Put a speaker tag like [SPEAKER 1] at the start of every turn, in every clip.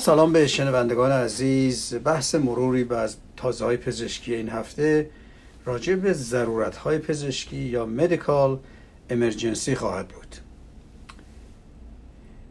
[SPEAKER 1] سلام به شنوندگان عزیز. بحث مروری به از تازه های پزشکی این هفته راجع به ضرورت های پزشکی یا مدیکال امرجنسی خواهد بود.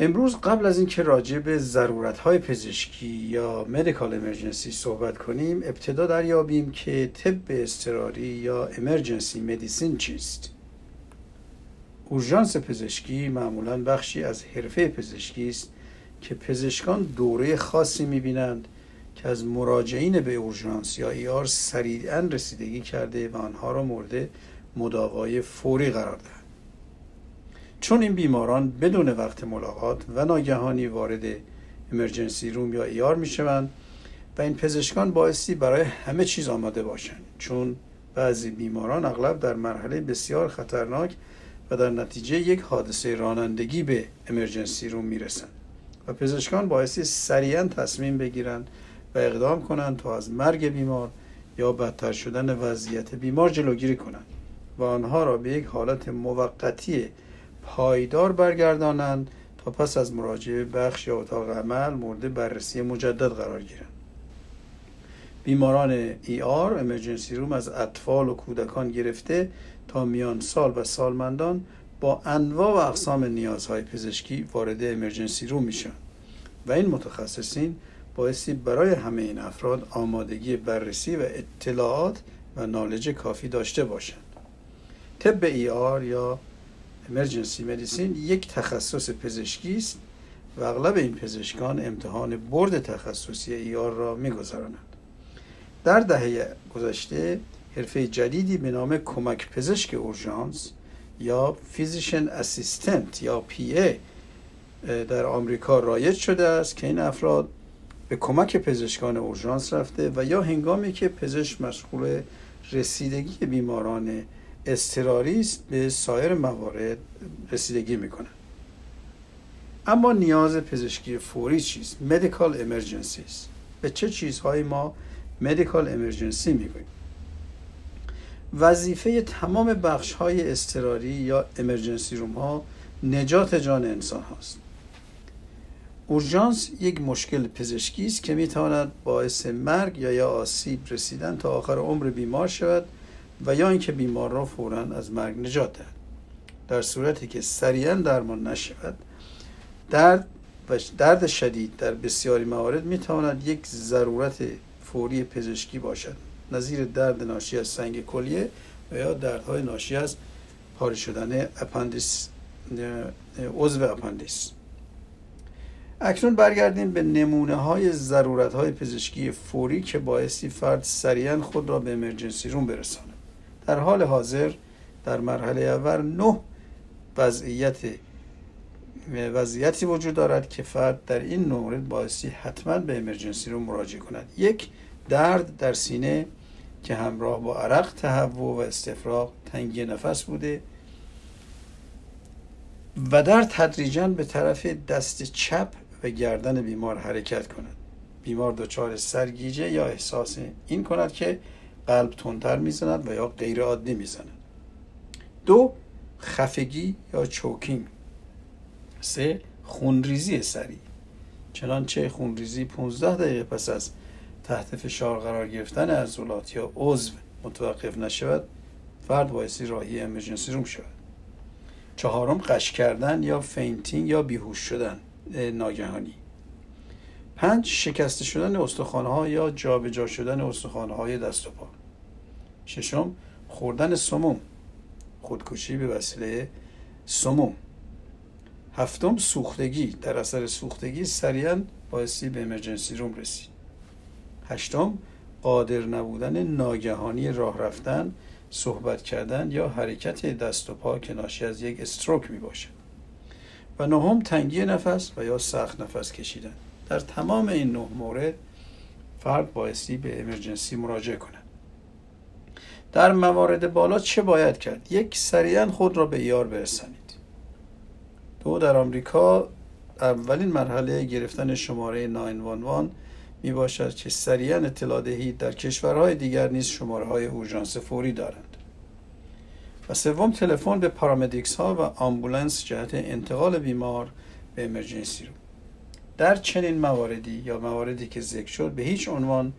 [SPEAKER 1] امروز قبل از اینکه راجع به ضرورت های پزشکی یا مدیکال امرجنسی صحبت کنیم ابتدا دریابیم که طب اضطراری یا امرجنسی مدیسین چیست. اورژانس پزشکی معمولا بخشی از حرفه پزشکی است. که پزشکان دوره خاصی می‌بینند که از مراجعین به اورژانس یا ایار سریعا رسیدگی کرده و آنها را مورد مداوای فوری قرار دهند. چون این بیماران بدون وقت ملاقات و ناگهانی وارد امرجنسی روم یا ایار می‌شوند و این پزشکان بایستی برای همه چیز آماده باشند چون بعضی بیماران اغلب در مرحله بسیار خطرناک و در نتیجه یک حادثه رانندگی به امرجنسی روم می‌رسند. و پزشکان بایستی سریعا تصمیم بگیرند و اقدام کنند تا از مرگ بیمار یا بدتر شدن وضعیت بیمار جلوگیری کنند و آنها را به یک حالت موقتی پایدار برگردانند تا پس از مراجعه بخش یا اتاق عمل مورد بررسی مجدد قرار گیرند بیماران ای آر امرجنسی روم از اطفال و کودکان گرفته تا میان سال و سالمندان با انواع و اقسام نیازهای پزشکی وارد امرجنسی روم میشن و این متخصصین بایستی برای همه این افراد آمادگی بررسی و اطلاعات و نالج کافی داشته باشند طب ای آر یا امرجنسی مدیسین یک تخصص پزشکی است و اغلب این پزشکان امتحان برد تخصصی ای آر را میگذرانند. در دهه گذشته حرفه جدیدی به نام کمک پزشک اورژانس یا physician assistant یا PA در آمریکا رایج شده است که این افراد به کمک پزشکان اورژانس رفته و یا هنگامی که پزشک مشغول رسیدگی بیماران اضطراری است به سایر موارد رسیدگی می‌کنند. اما نیاز پزشکی فوری چیست؟ medical emergency است به چه چیزهایی ما مدیکال امرجنسی می‌گوییم؟ وظیفه تمام بخش های اضطراری یا امرجنسی روم ها نجات جان انسان هاست. اورژانس یک مشکل پزشکی است که می‌تواند باعث مرگ یا یا آسیب رسیدن تا آخر عمر بیمار شود و یا اینکه بیمار را فورا از مرگ نجات دهد. در صورتی که سریعا درمان نشود درد و درد شدید در بسیاری موارد می‌تواند یک ضرورت فوری پزشکی باشد. نظیر درد ناشی از سنگ کلیه و یا دردهای ناشی از پاره شدن اپاندیس عضو اپاندیس اکنون برگردیم به نمونه های ضرورت های پزشکی فوری که باعث میشه فرد سریعا خود را به emergency room برساند. در حال حاضر در مرحله اول نه وضعیت وضعیتی وجود دارد که فرد در این مورد باعثی حتما به امرجنسی روم مراجعه کند. یک درد در سینه که همراه با عرق تهوع و استفراغ تنگی نفس بوده و در تدریجا به طرف دست چپ و گردن بیمار حرکت کند. بیمار دچار سرگیجه یا احساس این کند که قلب تندتر می‌زند و یا غیر عادی می‌زند. دو خفگی یا choking. سه خونریزی سریع. چنانچه خونریزی 15 دقیقه پس از تحت فشار قرار گرفتن عضلات یا عضو متوقف نشود فرد بایستی راهی emergency room شود. چهارم غش کردن یا fainting یا بیهوش شدن ناگهانی. پنج شکسته شدن ها یا جابجا شدن استخوانه های دست و پا. ششم خوردن سموم خودکشی به وسیله سموم. هفتم سوختگی در اثر سوختگی سریعا بایستی به امرجنسی روم رسید. هشتم قادر نبودن ناگهانی راه رفتن صحبت کردن یا حرکت دست و پا که ناشی از یک استروک می باشد و نهم تنگی نفس و یا سخت نفس کشیدن. در تمام این نه مورد فرد بایستی به امرجنسی مراجعه کند. در موارد بالا چه باید کرد؟ یک سریعا خود را به ایار برسانید. دو در آمریکا اولین مرحله گرفتن شماره 911 می باشد که سریعا اطلاع دهید در کشورهای دیگر نیز شماره های اورژانس فوری دارند. و سوم تلفن به پارامدیکس ها و آمبولانس جهت انتقال بیمار به امرجنسی رو. در چنین مواردی یا مواردی که ذکر شد به هیچ عنوان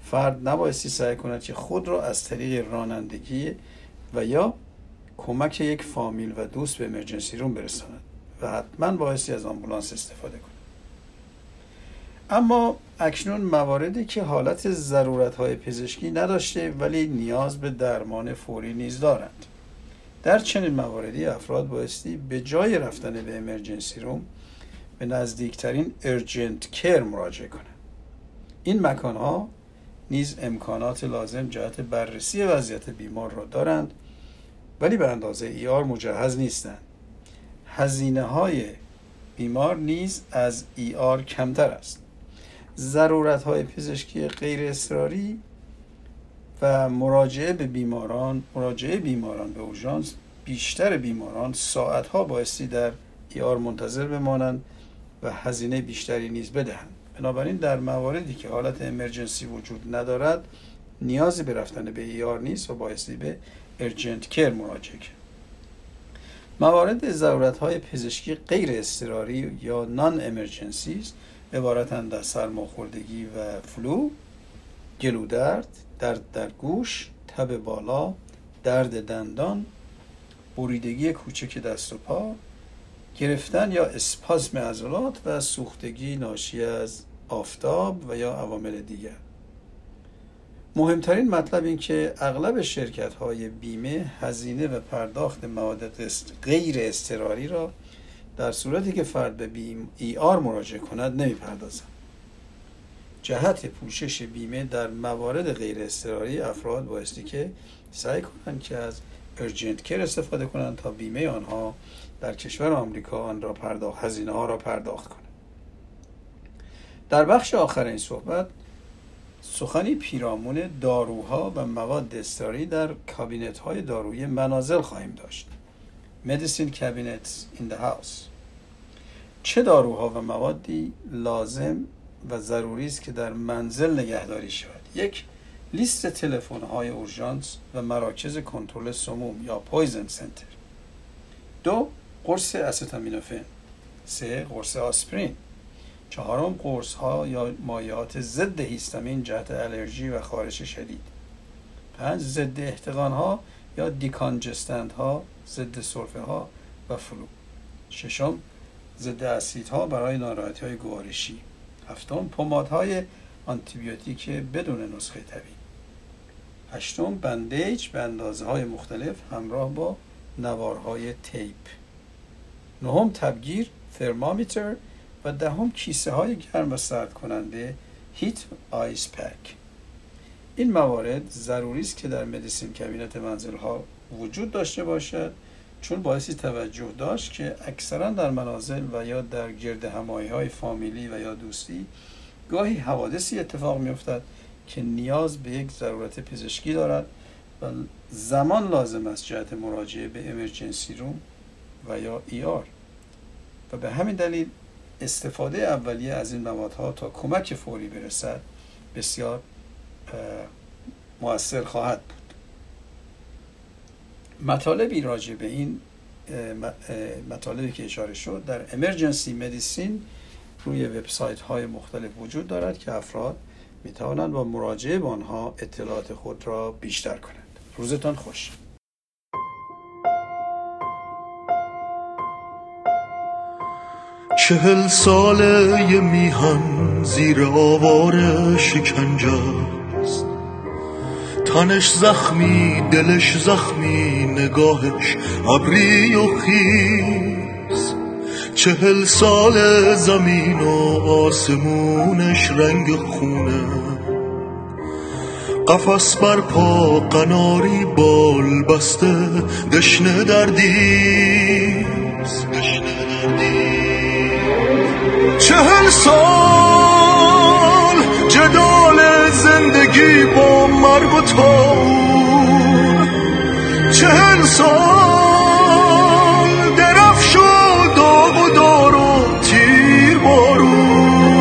[SPEAKER 1] فرد نبایستی سعی کند که خود را از طریق رانندگی و یا کمک یک فامیل و دوست به امرجنسی روم برساند و حتما بایستی از آمبولانس استفاده کند. اما اکنون مواردی که حالت ضرورت های پزشکی نداشته ولی نیاز به درمان فوری نیز دارند. در چنین مواردی افراد بایستی به جای رفتن به امرجنسی روم به نزدیکترین ارجنت کر مراجعه کنند. این مکان ها نیز امکانات لازم جهت بررسی وضعیت بیمار را دارند ولی به اندازه ایار مجهز نیستند. هزینه های بیمار نیز از ایار کمتر است. ضرورت های پزشکی غیر اصراری و مراجعه به بیماران مراجعه بیماران به اورژانس بیشتر بیماران ساعت ها بایستی در ER منتظر بمانند و هزینه بیشتری نیز بدهند. بنابراین در مواردی که حالت emergency وجود ندارد نیازی به رفتن به ER نیست و بایستی به urgent care مراجعه کرد. موارد ضرورت های پزشکی غیر اضطراری یا non emergencies عبارتند از سرماخوردگی و flu گلودرد درد در گوش تب بالا درد دندان بریدگی کوچک دست و پا گرفتن یا اسپازم عضلات و سوختگی ناشی از آفتاب و یا عوامل دیگر. مهمترین مطلب این که اغلب شرکت های بیمه هزینه و پرداخت مواد غیر اضطراری را در صورتی که فرد به بیم ای آر مراجعه کند نمی پردازند. جهت پوشش بیمه در موارد غیر اضطراری افراد بایستی که سعی کنند که از ارجنت کر استفاده کنند تا بیمه آنها در کشور آمریکا آن را پرداخت هزینه ها را پرداخت کنند در بخش آخر این صحبت سخنی پیرامون داروها و مواد استراری در کابینت های دارویی منازل خواهیم داشت Medicine Cabinets in the House. چه داروها و موادی لازم و ضروری است که در منزل نگهداری شود؟ یک لیست تلفن های اورژانس و مراکز کنترل سموم یا پویزن سنتر. دو قرص استامینوفن. سه قرص آسپرین. چهارم قرص ها یا مایعات ضد هیستامین جهت الرژی و خارش شدید. پنج ضد احتقان ها یا دیکانجستند ها ضد سرفه ها و flu. ششم ضد اسیدها برای ناراحتی های گوارشی. هفتم های آنتی‌بیوتیک بدون نسخه طبیعی. هشتم bandage به اندازه های مختلف همراه با نوارهای tape. نهم تب‌گیر thermometer و دهم کیسه های گرم و سرد کننده heat ice pack. این موارد ضروری است که در مدیسین کبینت منزل ها وجود داشته باشد چون باعثی توجه داشت که اکثرا در منازل و یا در گرد همایی های فامیلی و یا دوستی گاهی حوادثی اتفاق می افتد که نیاز به یک ضرورت پزشکی دارد و زمان لازم است جهت مراجعه به امرجنسی روم و یا ای آر و به همین دلیل استفاده اولیه از این موادها تا کمک فوری برسد بسیار موثر خواهد بود. مطالبی راجع به این مطالبی که اشاره شد در امرجنسی مدیسین روی وبسایت های مختلف وجود دارد که افراد می توانند با مراجعه به آنها اطلاعات خود را بیشتر کنند. روزتان خوش.
[SPEAKER 2] چهل ساله یه میهن زیر آوار شکنجه تنش زخمی دلش زخمی نگاهش ابری و خیز. چهل سال زمین و آسمونش رنگ خونه. قفس بر پا قناری بال بسته دشنه دردی. چهل سال جدال زندگی با مرگ و تاون چهل سال درفش و داغ و دار و تیر بارون.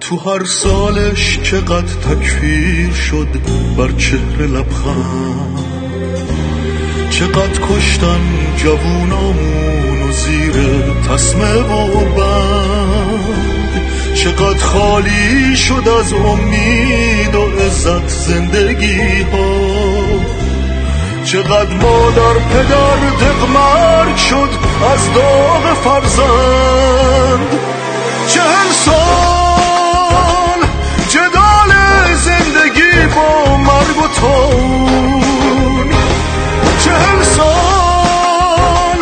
[SPEAKER 2] تو هر سالش قد تکفیر شد بر چهره لبخند چقدر کشتن جوونامون و زیر تسمه و بند. چقدر خالی شد از امید و عزت زندگی ها. چقدر مادر پدر دقمرگ شد از داغ فرزند. چهل سال جدال زندگی با مرگ و تون چهل سال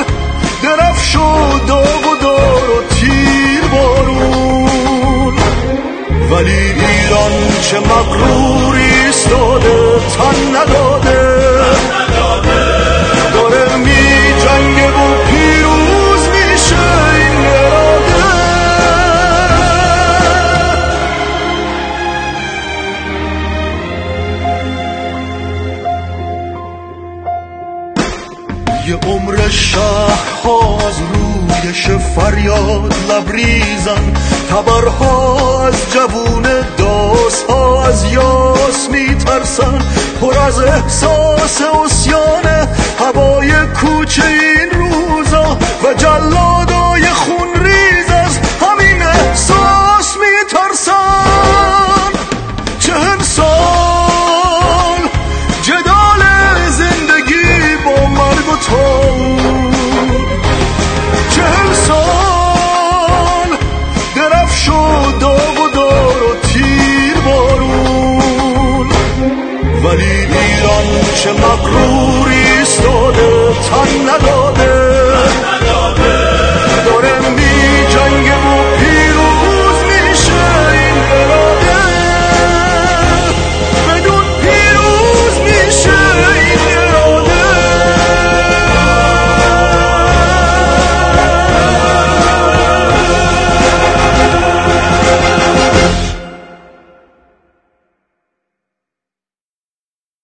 [SPEAKER 2] درفش و داغ و دار و تیر بارون. ولی ایران چه مقروری ایستاده تن نداده. یه عمر شهرها از رویش فریاد لبریزن تبرها از جوون داس ها از یاس میترسن. پر از احساس اسیان هوای کوچه این روزا و جلادای خون się my krót.